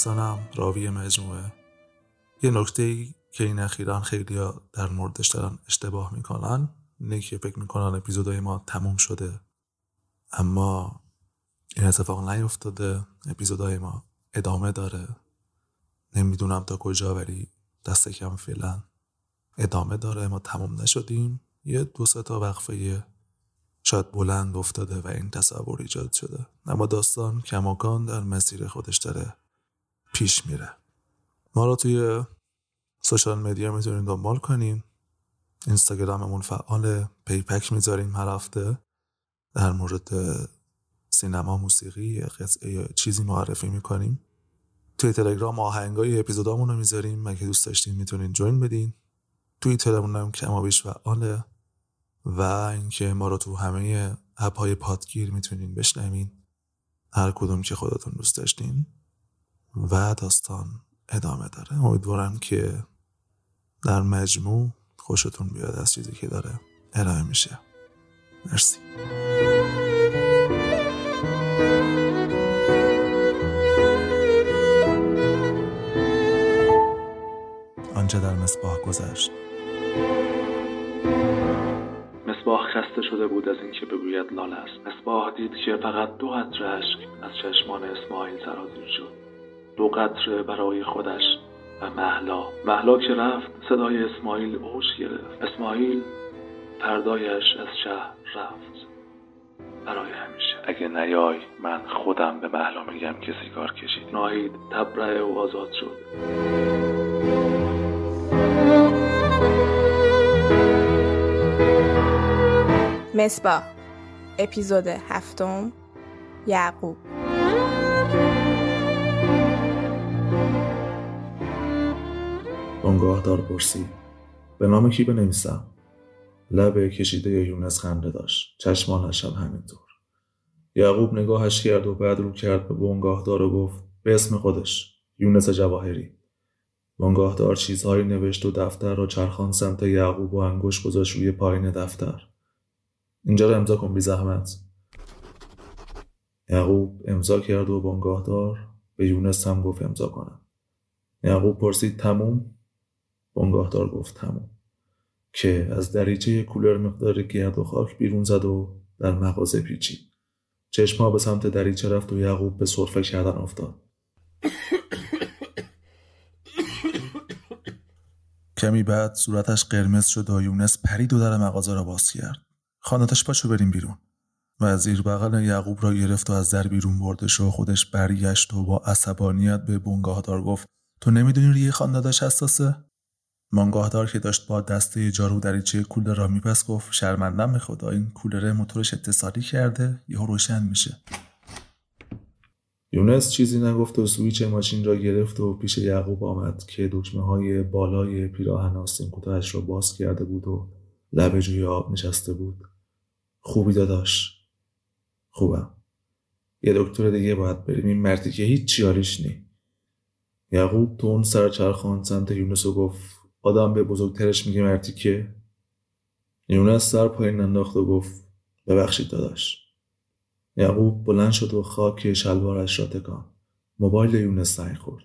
محسنم راوی مجموعه. یه نکته ای که این اخیرا خیلی در موردش دارن اشتباه می‌کنن اینه که فکر می‌کنن اپیزودهای ما تموم شده. اما این اتفاق نیفتاده اپیزودهای ما ادامه داره. نمی‌دونم تا کجا ولی دست کم فعلا ادامه داره. ما تموم نشدیم. یه دو سه تا وقفه شاید بلند افتاده و این تصور ایجاد شده. اما داستان کماکان در مسیر خودش داره. پیش میره. ما رو توی social media می‌تونید دنبال کنین. اینستاگراممون فعال پیپک می‌ذاریم هر هفته. در مورد سینما موسیقی قطعه چیزی معرفی می‌کنیم. توی تلگرام آهنگای اپیزودامون رو می‌ذاریم. اگه دوست داشتین می‌تونین join بدین. توی تلمون هم کما بیش فعاله. و اینکه ما رو تو همه اپ های پادگیر می‌تونین بشنوین. هر کدوم که خودتون دوست داشتین. و داستان ادامه داره. امیدوارم که در مجموع خوشتون بیاد از چیزی که داره ارائه میشه. مرسی. آنچه در مصباح گذشت. مصباح خسته شده بود از اینکه بگوید لال است. مصباح دید که فقط دو قطره اشک از چشمان اسماعیل سرازیر شد. دو قطره برای خودش و محلا محلا که رفت صدای اسماعیل اوش گرفت. اسماعیل پردایش از شهر رفت برای همیشه. اگه نیای من خودم به محلا میگم که سیگار کشید. ناهید تبرئه و آزاد شد. مصباح اپیزود هفتم یعقوب. دار پرسی. به نام کی بنویسم؟ لب کشیده یونس خنده داشت. چشمانش هم همینطور. یعقوب نگاهش کرد و بعد رو کرد به بنگاهدار و گفت به اسم خودش یونس جواهری. بنگاهدار چیزهایی نوشت و دفتر را چرخان سمت یعقوب و انگوش گذاشت روی پایین دفتر. اینجا رو امضا کن بی زحمت. یعقوب امضا کرد و بنگاهدار به یونس هم گفت امضا کنم. یعقوب پرسید تموم؟ بنگاهدار گفت تموم که از دریچه کولر مقدار گرد و خاک بیرون زد و در مغازه پیچید. چشما به سمت دریچه رفت و یعقوب به صرفه کردن افتاد. کمی بعد صورتش قرمز شد و یونس پرید و در مغازه را باز کرد. خانتش پاشو بریم بیرون. و زیر بغل یعقوب را گرفت و از در بیرون بردش و خودش برگشت و با عصبانیت به بنگاهدار گفت تو نمی‌دونی ریه خاندادش حساسه؟ مانگاهدار که داشت با دسته جارو دریچه کولر را میپس گفت شرمندم به خدا این کولر موتورش اتصالی کرده یهو روشن میشه. یونس چیزی نگفت و سویچ ماشین را گرفت و پیش یعقوب آمد که دکمه های بالای پیراهن آستین کوتاهش را باز کرده بود و لب جوی آب نشسته بود. خوبی داداش. خوبم. یه دکتر دیگه باید بریم. این مردی که هیچ چیاریش نی. یعقوب تو اون سر چرخان سمت یونس و گفت آدم به بزرگترش میگه مرتی که یونس سر پایین انداخت و گفت ببخشید داداش. یعقوب بلند شد و خاک شلوارش را تکان. موبایل یونس زنگ خورد.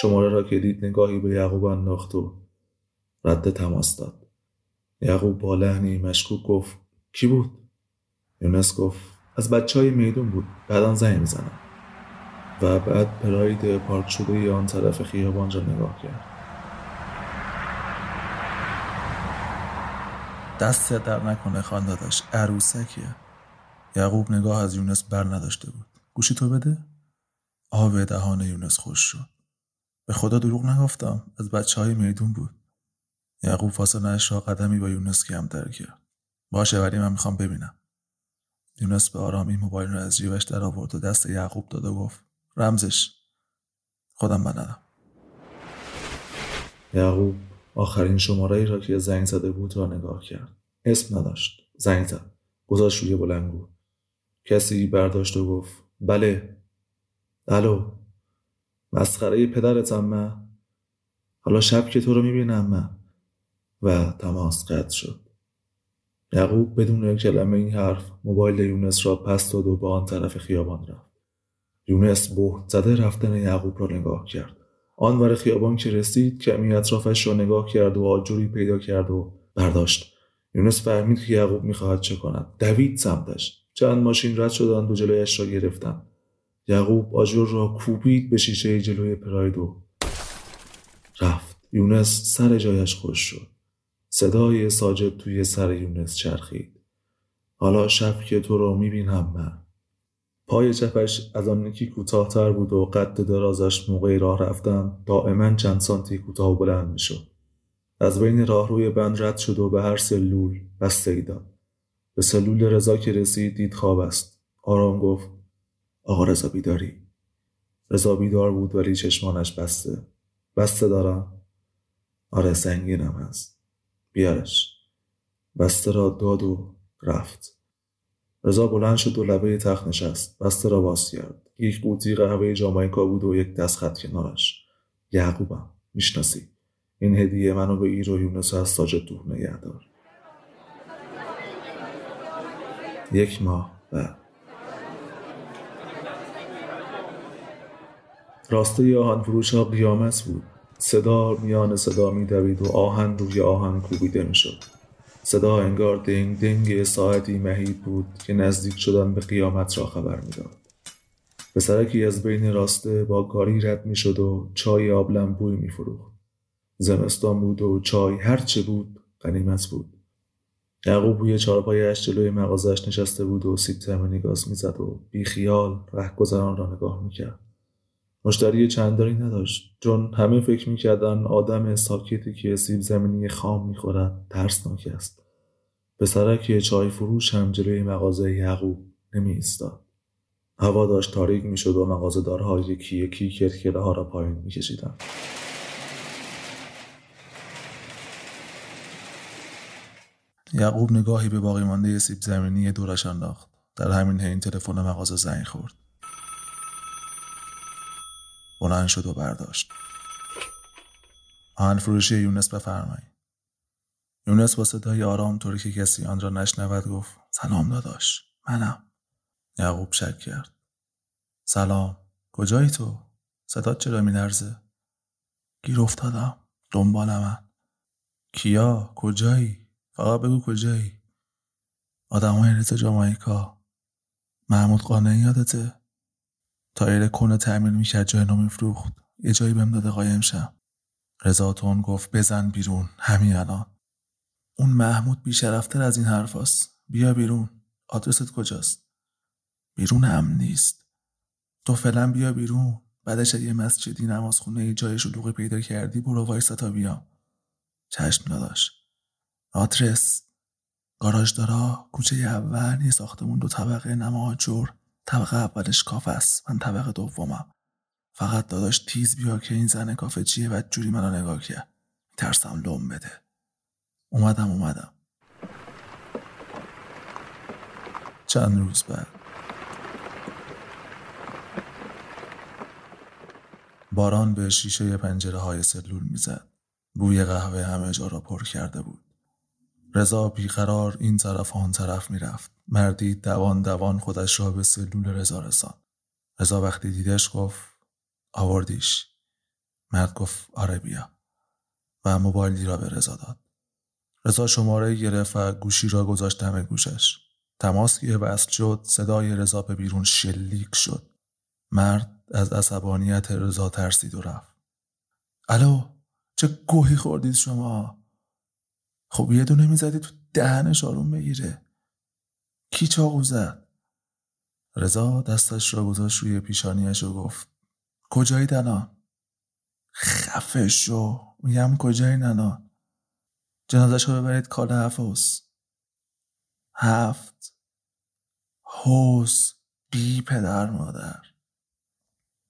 شماره را که دید نگاهی به یعقوب انداخت و رد تماس داد. یعقوب با لحنی مشکوک گفت کی بود؟ یونس گفت از بچه های میدون بود. بعدا زنگ می‌زنم. و بعد پراید پارک شده آن طرف خیابان را نگاه کرد. دست در نکنه خاندادش عروسکیه. یعقوب نگاه از یونس بر نداشته بود. گوشی تو بده. آب دهان یونس خوش شد. به خدا دروغ نگفتم. از بچه های میدون بود. یعقوب فاصله را قدمی با یونس کمتر کرد. باشه ولی من می‌خوام ببینم. یونس به آرامی موبایل را از جیبش در آورد و دست یعقوب داد و گفت رمزش. خودم بلدم. یعقوب آخرین شماره ای را که زنگ زده بود را نگاه کرد. اسم نداشت. زنگ زد. گذاشت روی بلنگو. کسی برداشت و گفت بله. الو. مسخره پدرتم من حالا شب که تو رو می‌بینم من و تماس قطع شد. یعقوب بدون کلمه این حرف موبایل یونس را پس داد و به آن طرف خیابان رفت. یونس بهت زده رفتن یعقوب را نگاه کرد. آن خیابان که رسید کمی اطرافش را نگاه کرد و آجوری پیدا کرد و برداشت. یونس فهمید که یعقوب می‌خواهد چه کند. دوید سمتش. چند ماشین رد شدند و جلویش را گرفتند یعقوب آجر را کوبید به شیشه جلوی پراید و رفت. یونس سر جایش خوش شد. صدای ساجد توی سر یونس چرخید. حالا شب که تو را می‌بینم من. پای چپش از آن یکی کوتاهتر بود و قد درازش موقع راه رفتن دائما چند سانتی کوتاه و بلند می‌شد. از بین راهروی بند رد شد و به هر سلول بستگی داد. به سلول رضا که رسید دید خواب است. آرام گفت آقا رضا بیداری. رضا بیدار بود ولی چشمانش بسته. بسته دارم؟ آره سنگینم هست. بیارش. بسته را داد و رفت. رضا بلند شد و لبه تخت نشست. بسته را باز کرد. یک قوطی قهوه جامایکا بود و یک دست خط کنارش. یعقوبم می‌شناسی؟ این هدیه منو به ایر و یونس از ساجد دور نگه دار. یک ماه بعد. راسته آهن فروش ها قیامت بود. صدا میان صدا میدوید و آهن روی آهن کوبیده می‌شد. صدا انگار دنگ دنگ ساعتی مهید بود که نزدیک شدن به قیامت را خبر می‌داد. به سرکی از بین راسته با گاری رد می‌شد و چای آبلم بوی میفروخت. زمستان بود و چای هرچه بود قنیمت بود. یعقوب بوی چارپایش جلوی مغازش نشسته بود و سیب تمنی گاز می‌زد و بیخیال رهگذران را نگاه می‌کرد. مشتری چندانی نداشت. چون همه فکر می‌کردن آدم ساکتی که سیب زمینی خام می‌خورد ترسناک است. پسرک چای فروش هم جلوی مغازه یعقوب نمی هوا داشت تاریک می‌شد و مغازه دارها یکی یکی کرکره را پایین میکشیدند. یعقوب نگاهی به باقی مانده سیب زمینی دورش انداخت. در همین حین تلفن مغازه زنگ خورد. بلند شد و برداشت. آهن فروشی یونس بفرمایید یونس با صدای آرام طوری که کسی آن را نشنود گفت سلام داداش منم. یعقوب شک کرد. سلام کجایی تو؟ صدات چرا میلرزه؟ گیر افتادم دنبال من. کیا؟ کجایی؟ فقط بگو کجایی. آدمای ریت جامایکا. محمود قانعی یادته؟ تایر کهنه تعمیر می‌کرد جای نو میفروخت یه جایی بهم داده قایم شم. رضا تون گفت بزن بیرون. همین الان. اون محمود بیشرفتر از این حرفاست بیا بیرون. آدرست کجاست؟ بیرون هم نیست. تو فعلا بیا بیرون. بعدش یه مسجدی نمازخونه ای جای شلوغی پیدا کردی برو وایستا تا بیام. چشم داداش. آدرس. گاراژ دارا کوچه اول یه ساختمون دو طبقه نماجور. طبقه اولش کافه است من طبقه دومم. فقط داداش تیز بیا که این زن کافه چیه و جوری منو نگاه کرد ترسم لوم بده. اومدم اومدم. چند روز بعد. باران به شیشه پنجره های سلول می‌زد. بوی قهوه همه جا را پر کرده بود. رضا بیقرار این طرف آن طرف می‌رفت. مردی دوان دوان خودش را به سلول رضا رسان رضا وقتی دیدش گفت آوردیش. مرد گفت آره بیا. و موبایلی را به رضا داد. رضا شماره گرفت و گوشی را گذاشت دم گوشش. تماس که وصل شد صدای رضا به بیرون شلیک شد. مرد از عصبانیت رضا ترسید و رفت. الو چه گوهی خوردید شما؟ خب یه دونه می‌زدی تو دهنش آروم بگیره. کی چاقو زد؟ رضا دستش را گذاشت روی پیشانیش و گفت کجایی الان خفه شو میگم کجایی الان جنازش رو ببرید کال حفظ. هفت. حوز بی پدر مادر.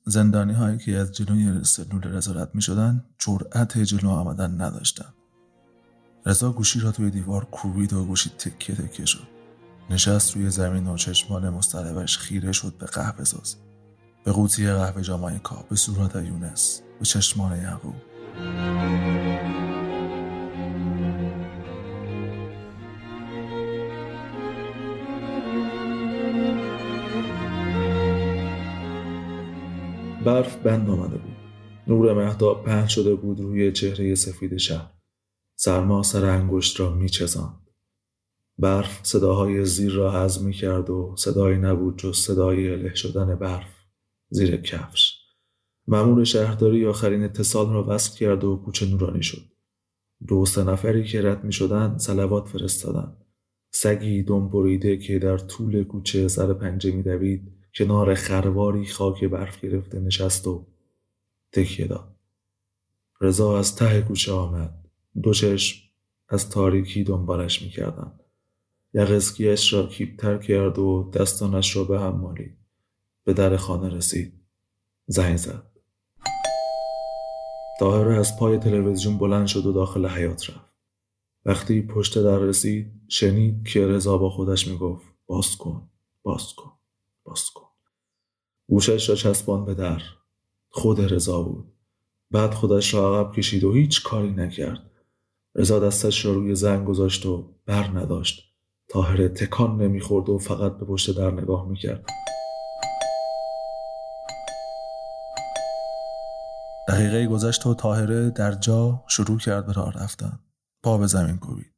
زندانی هایی که از جلوی سلول رزارت می شدن جرأت جلو آمدن نداشتن. رضا گوشی را توی دیوار کوبید و گوشی تکه تکه شد. نشست روی زمین و چشمان مستلبش خیره شد به قهوه ساز. به قوطی قهوه جامایکا به صورت یونس به چشمان یعقوب. برف بند آمده بود. نور مهتاب پهن شده بود روی چهره سفید شهر. سرما سر انگشت را میچزاند برف صداهای زیر را هضم می کرد و صدایی نبود جز صدای له شدن برف زیر کفش. مأمور شهرداری آخرین اتصال را وصل کرد و کوچه نورانی شد. دو سه نفری که رد می شدن سلوات فرستادن سگی دم بریده که در طول کوچه سر پنجه می دوید کنار خرواری خاک برف گرفته نشست و تکیه داد. رضا از ته کوچه آمد. دو چشم از تاریکی دنبالش می‌کردن یقزگیش را کیپتر کرد و دستانش را به هم مالید. به در خانه رسید. زنگ زد. طاهره از پای تلویزیون بلند شد و داخل حیات رفت. وقتی پشت در رسید شنید که رضا با خودش می‌گفت باز کن باز کن باز کن. گوشش را چسبان به در. خود رضا بود. بعد خودش را عقب کشید و هیچ کاری نکرد. رضا دستش را روی زنگ گذاشت و بر نداشت. تاهره تکان نمی‌خورد و فقط به پشت در نگاه می‌کرد. دقیقه گذشت و تاهره در جا شروع کرد به راه رفتن. پا به زمین کوبید.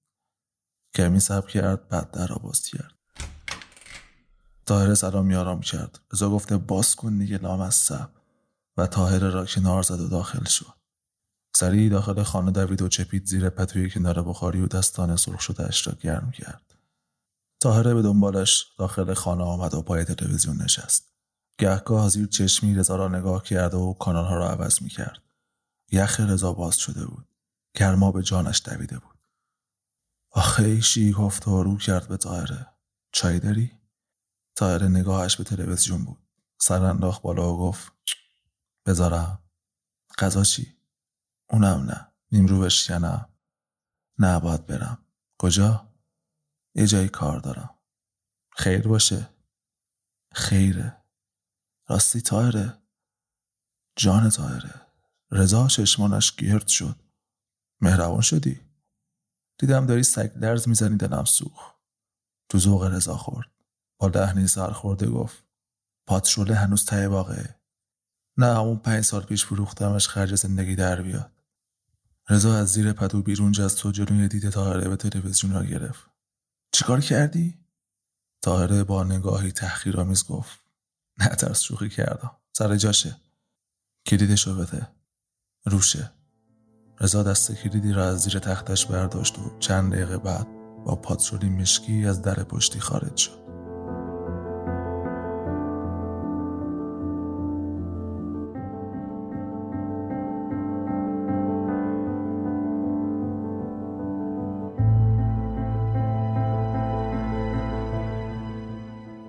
کمی صبر کرد بعد در را باز کرد. تاهره سلام میارام کرد. رضا گفته باز کن دیگه لامصب و تاهره را کنار زد و داخل شد. سریع داخل خانه دوید و چپید زیر پتوی کنار بخاری و دستان سرخ شده اش را گرم کرد. تاهره به دنبالش داخل خانه آمد و پای تلویزیون نشست. گهگاه زیر چشمی رضا را نگاه کرد و کانالها را عوض می کرد یخ رضا باز شده بود. گرما به جانش دویده بود. آخه ایشی گفت و رو کرد به تاهره چای داری؟ تاهره نگاهش به تلویزیون بود. سر انداخت بالا و گفت بذارم. غذا چی؟ اونم نه. نیمرو بشکنم نه باید برم. کجا؟ یه جایی کار دارم. خیر باشه. خیره. راستی تایره جان تایره رضا چشمانش گرد شد. مهربان شدی. دیدم داری سگ درز می‌زنی دلم سوخ تو ذوق رضا خورد. با دهنی سر خورده گفت پاتروله هنوز ته واقعه نه همون پنج سال پیش فروختمش خرج زندگی در بیاد. رضا از زیر پتو بیرون جست و جلوی دید تاهره به تلویزیون را گرفت. چیکار کردی؟ تاهره با نگاهی تحقیرآمیز گفت نه ترس شوخی کردم. سر جاشه. کلیدشو بده. روشه. رضا دست کلیدی را از زیر تختش برداشت و چند دقیقه بعد با پاترولی مشکی از در پشتی خارج شد.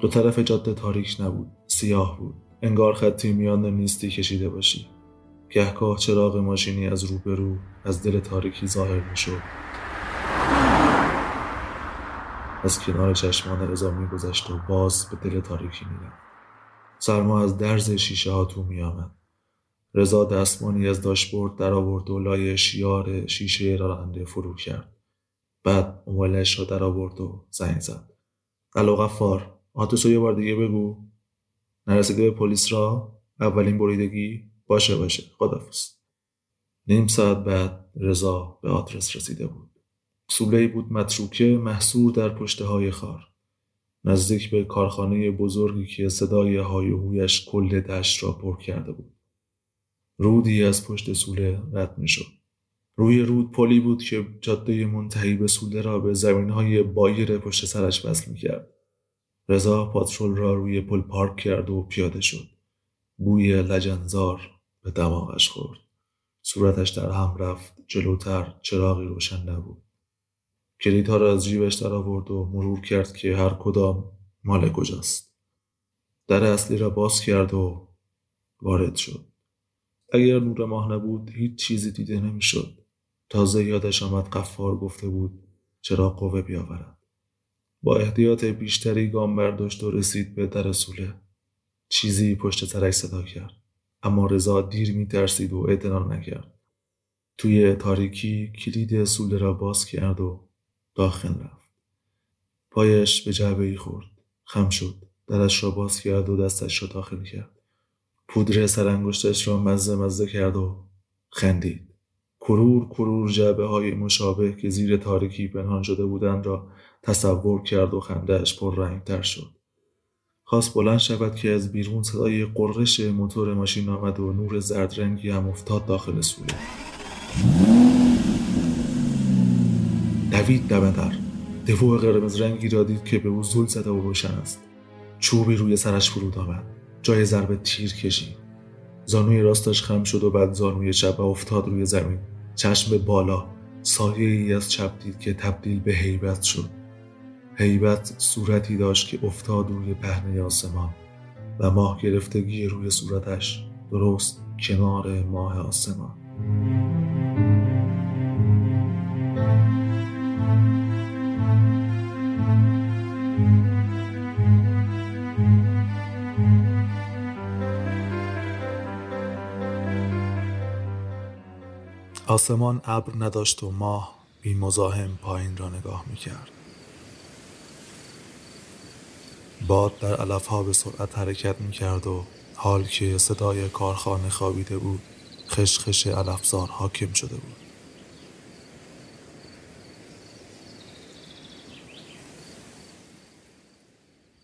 دو طرف جاده تاریک نبود سیاه بود. انگار خطی میان نیستی کشیده باشی. گهگاه چراغ ماشینی از روبرو از دل تاریکی ظاهر می‌شد. از کنار چشمان رضا میگذشت و باز به دل تاریکی می‌رفت. سرما از درز شیشه ها تو میآمد. رضا دستمانی از داشبورد در آورد و لای شیار شیشه راننده فرو کرد. بعد موبایلش را در آورد و زنگ زد. الو غفار. آتوسو یه بار دیگه بگو. نرسیده به پلیس را اولین بریدگی باشه باشه. خدافز نیم ساعت بعد رضا به آدرس رسیده بود. سوله بود متروکه محصور در پشته های خار. نزدیک به کارخانه بزرگی که صدای های هویش کل دشت را پر کرده بود. رودی از پشت سوله رد می شد. روی رود پلی بود که جاده منتهی به سوله را به زمین های بایر پشت سرش وصل می کرد. رضا پاترول را روی پل پارک کرد و پیاده شد. بوی لجنزار به دماغش خورد. صورتش در هم رفت جلوتر چراغی روشن نبود. کلیدها را از جیبش در آورد و مرور کرد که هر کدام مال کجاست. در اصلی را باز کرد و وارد شد. اگر نور ماه نبود هیچ چیزی دیده نمی‌شد. تازه یادش آمد قفار گفته بود چرا قوه بیاورد. با احتیاط بیشتری گام برداشت و رسید به در سوله. چیزی پشت سرش صدا کرد. اما رضا دیر می ترسید و اعتنا نکرد. توی تاریکی کلید سوله را باز کرد و داخل رفت. پایش به جعبه ای خورد. خم شد. درش را باز کرد و دستش را داخل کرد. پودر سرانگشتش را مزه مزه کرد و خندید. کرور کرور جعبه های مشابه که زیر تاریکی پنهان شده بودند را تصور کرد و خندهاش تر شد. خواست بلند شود که از بیرون صدای قررش موتور ماشین آمد و نور زرد رنگی هم افتاد داخل سوله دوید دم در دفوع قرمز رنگی را دید که به او زل زده و روشن است. چوبی روی سرش فرود آمد جای ضربه تیر کشید. زانوی راستش خم شد و بعد زانوی چپ افتاد روی زمین. چشم بالا سایه ای از چپ دید که تبدیل به حیبت شد. حیبت صورتی داشت که افتاد روی پهنه آسمان و ماه گرفتگی روی صورتش درست کنار ماه آسمان آسمان ابر نداشت و ماه بی مزاحم پایین را نگاه می کرد. باد در علف ها به سرعت حرکت می کرد و حال که صدای کارخانه خوابیده بود خشخش علفزار حاکم شده بود.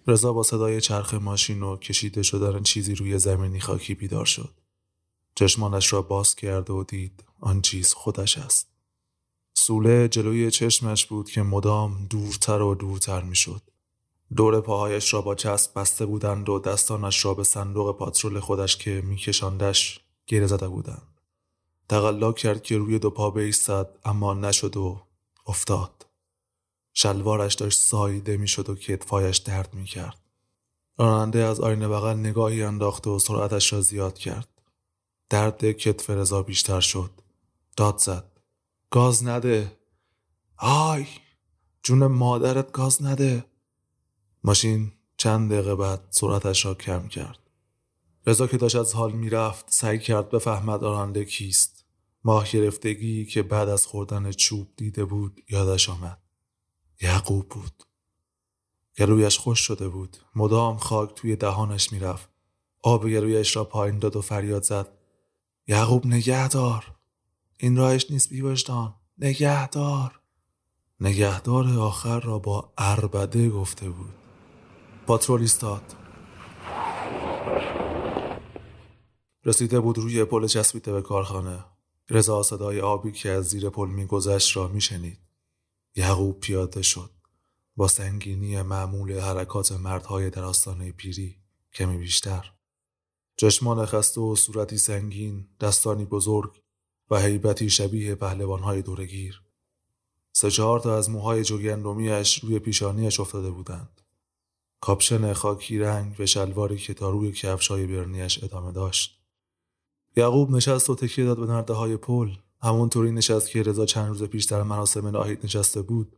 رضا با صدای چرخ ماشین و کشیده شدن چیزی روی زمینی خاکی بیدار شد. چشمانش را باز کرد و دید آن چیز خودش است. سوله جلوی چشمش بود که مدام دورتر و دورتر می‌شد. دور پاهایش را با چسب بسته بودند و دستانش را به صندوق پاترول خودش که میکشاندش گره زده بودند. تقلا کرد که روی دو پا بیستد اما نشد و افتاد. شلوارش داشت ساییده می‌شد و کتفایش درد می‌کرد. راننده از آینه بغل نگاهی انداخت و سرعتش را زیاد کرد. درد کتف رضا بیشتر شد داد زد گاز نده آی جون مادرت گاز نده ماشین چند دقیقه بعد سرعتش را کم کرد. رضا که داشت از حال می‌رفت سعی کرد بفهمد راننده کیست. ماه گرفتگی که بعد از خوردن چوب دیده بود یادش آمد. یعقوب بود. گلویش خوش شده بود. مدام خاک توی دهانش می‌رفت. آب گلویش را پایین داد و فریاد زد. یعقوب نگهدار. این راهش نیست بیوشتان نگهدار. نگهدار آخر را با اربده گفته بود. پاترول ایستاد رسیده بود روی پل چسبیده به کارخانه. رضا صدای آبی که از زیر پل میگذشت را میشنید. یعقوب پیاده شد. با سنگینی معمول حرکات مردهای در آستانه پیری کمی بیشتر. چشمان خسته و صورتی سنگین دستانی بزرگ و حیبتی شبیه پهلوانهای دورگیر. سه چهار تا از موهای جوگندمیش روی پیشانیش افتاده بودند. کاپشن خاکی رنگ و شلواری که تا روی کفشای برنیش ادامه داشت. یعقوب نشست و تکیه داد به نرده های پل. همونطوری نشست که رضا چند روز پیش در مراسم ناهید نشسته بود.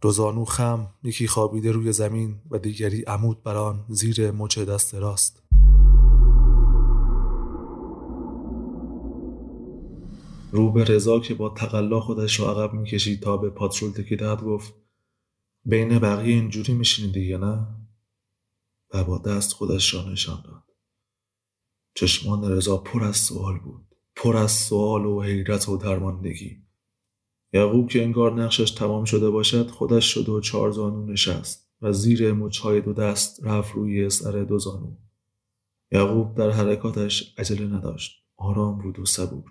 دو خم یکی خوابیده روی زمین و دیگری عمود بران زیر مچ دست راست. رو به رضا که با تقلا خودش را عقب می‌کشید تا به پاترول تکی گفت بین بقیه اینجوری میشینی دیگه نه؟ و با دست خودش را نشان داد. چشمان رضا پر از سوال بود. پر از سوال و حیرت و درماندگی. یعقوب که انگار نقشش تمام شده باشد خودش شد و چهار زانو نشست و زیر مچهای دو دست رفت روی سر دو زانو. یعقوب در حرکاتش عجله نداشت. آرام بود و صبور.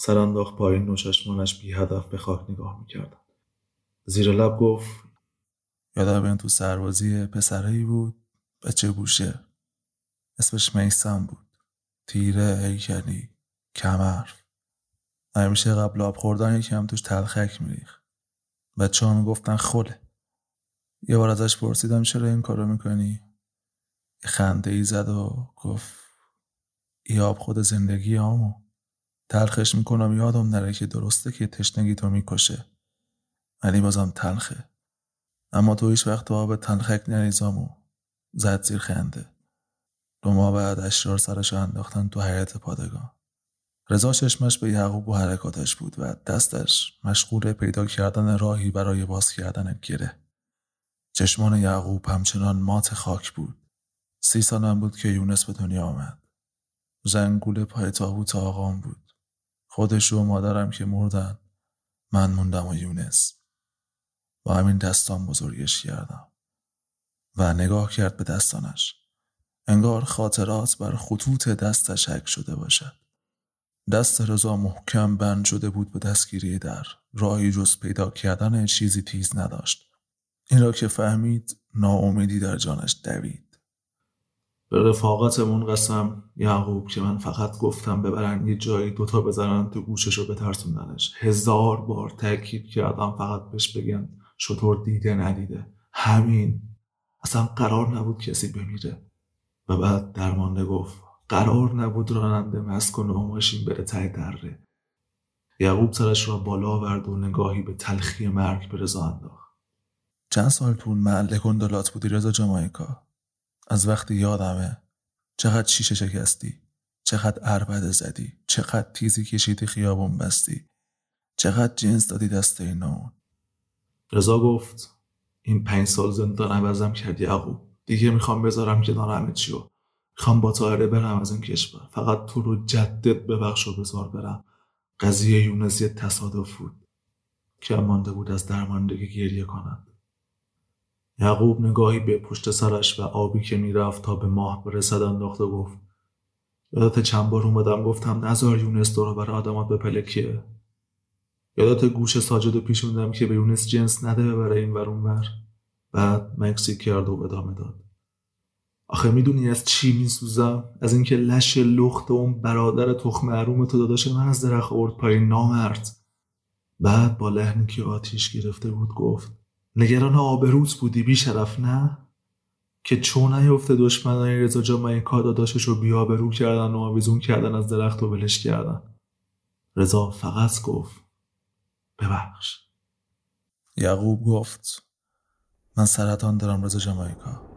سر انداخت پایین و چشمانش بی هدف به خاک نگاه می‌کردن زیر لب گفت یادم این تو سربازی پسرهی بود. بچه بوشه اسمش میسم بود. تیره هیکلی کمر همیشه قبل آب خوردن یکی هم توش تلخک میریخ بچه ها می‌گفتن خله یه بار ازش پرسیدم چرا این کارو می‌کنی؟ خنده ای زد و گفت ای آب خود زندگی همو تلخش می‌کنم یادم نره که درسته که تشنگی تو می‌کشه. ولی بازم تلخه. اما تو هیچ وقت آب تلخک نریزامو. زد زیر خنده. دو ماه بعد اشرار سرش انداختن تو حیات پادگان. رضا چشمش به یعقوب و حرکاتش بود و دستش مشغول پیدا کردن راهی برای باز کردن گره. چشمان یعقوب همچنان مات خاک بود. سی سالم بود که یونس به دنیا آمد. زنگول پای تابوت آقام بود. خودش و مادرم که مردن. من موندم و یونس. با همین دستان بزرگش کردم. و نگاه کرد به دستانش. انگار خاطرات بر خطوط دستش حک شده باشد. دست رضا محکم بند شده بود به دستگیری در. راهی جز پیدا کردن چیزی تیز نداشت. این را که فهمید ناامیدی در جانش دوید. به رفاقتمون قسم یعقوب که من فقط گفتم ببرن یه جایی دوتا بزنن تو گوشش رو بترسوندنش. هزار بار تاکید کردم فقط بهش بگن شطور دیده ندیده. همین. اصلا قرار نبود کسی بمیره. و بعد درمانده گفت قرار نبود راننده مسکن و ماشین بره ته دره. یعقوب سرش را بالا آورد و نگاهی به تلخی مرگ به رضا انداخت. چند سال تو محل گندلات بودی رضا جامایکا از وقتی یادمه چقدر شیشه شکستی چقدر عربده زدی چقدر تیزی کشیدی خیابون بستی چقدر جنس دادی دست این اون رضا گفت این پنج سال زندان عوضم کرد یعقوب. دیگه می‌خوام بذارم کنار همه چیو می‌خوام با تایره برم از این کشور. فقط تو رو جدد ببخش و بذار برم. قضیه یونس یه تصادف بود. که مانده بود از درماندگی گریه کند. یعقوب نگاهی به پشت سرش و آبی که می‌رفت تا به ماه برسد انداخت و گفت یادت چند بار اومدم گفتم نزار یونس دورو برای آدمات به پلکیه یادت گوش ساجد و پیشوندم که به یونس جنس نده ببره این ور ور. بعد مکسی کرد و ادامه داد. آخه می‌دونی از چی میسوزم؟ از اینکه لش لخت اون برادر تخم عروم تو داداش من از درخت آورد پایین نامرد. بعد با لحنی که آتیش گرفته بود گفت نگران آبروز بودی بی شرف نه؟ که چون نیفته دشمنای رضا جامعه داداشش رو بیابرو کردن و آویزون کردن از درخت و بلش کردن. رضا فقط گفت ببخش. یعقوب گفت من سرطان دارم رضا جامایکا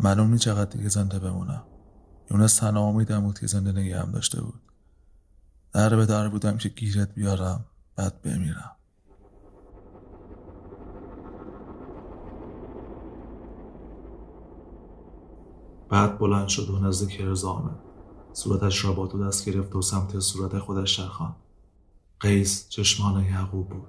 معلوم نی چقدر دیگه زنده بمونم. یونس تنها امیدم بود که زنده نگه هم داشته بود. در به در بودم که گیرت بیارم بعد بمیرم. بعد بلند شد و نزدیک رضا آمد. صورتش را با دو دست گرفت و سمت صورت خودش چرخاند. قیس چشمان یعقوب بود.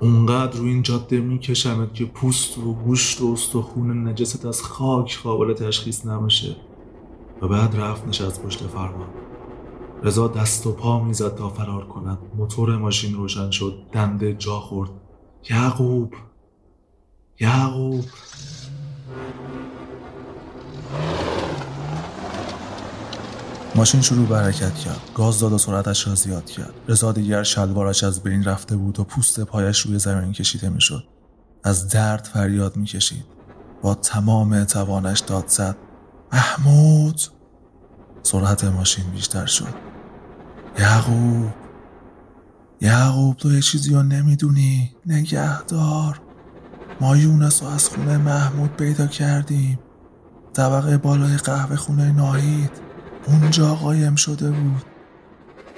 اونقدر رو این جاده میکشمت که پوست و گوشت و استخون نجست از خاک قابل تشخیص نمیشه و بعد رفت نشست پشت فرمان. رضا دست و پا می‌زد تا فرار کند. موتور ماشین روشن شد. دنده جا خورد. یعقوب! یعقوب! ماشین شروع به حرکت کرد. گاز داد و سرعتش را زیاد کرد. رضا دیگر شلوارش از بین رفته بود و پوست پایش روی زمین کشیده می‌شد. از درد فریاد می‌کشید. با تمام توانش داد زد. محمود! سرعت ماشین بیشتر شد. یعقوب! یعقوب تو یه چیزی رو نمی‌دونی. نگهدار! ما یونس رو از خونه محمود پیدا کردیم. طبقه بالای قهوه خونه ناهید. اونجا قایم شده بود.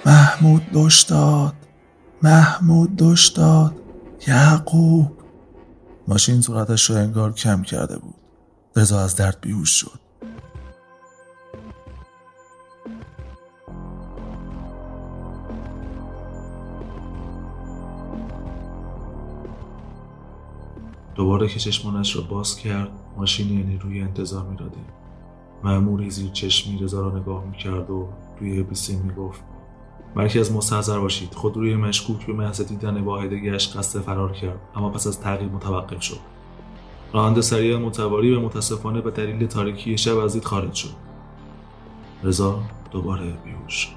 محمود دوش داد محمود دوش داد یعقوب. ماشین صورتش رو انگار کم کرده بود. رضا از درد بیهوش شد. دوباره که چشمانش را باز کرد ماشین یعنی روی انتظار می‌دادیم معموری زیر چشمی رضا را نگاه می‌کرد و توی بیسیم می‌گفت مرکز مستحضر باشید. خود روی مشکوک به محض دیدن واحد گشت قصد فرار کرد اما پس از تغییر متوقف شد. راننده سریع متواری و متاسفانه به دلیل تاریکی شب از دید خارج شد. رضا دوباره بیهوش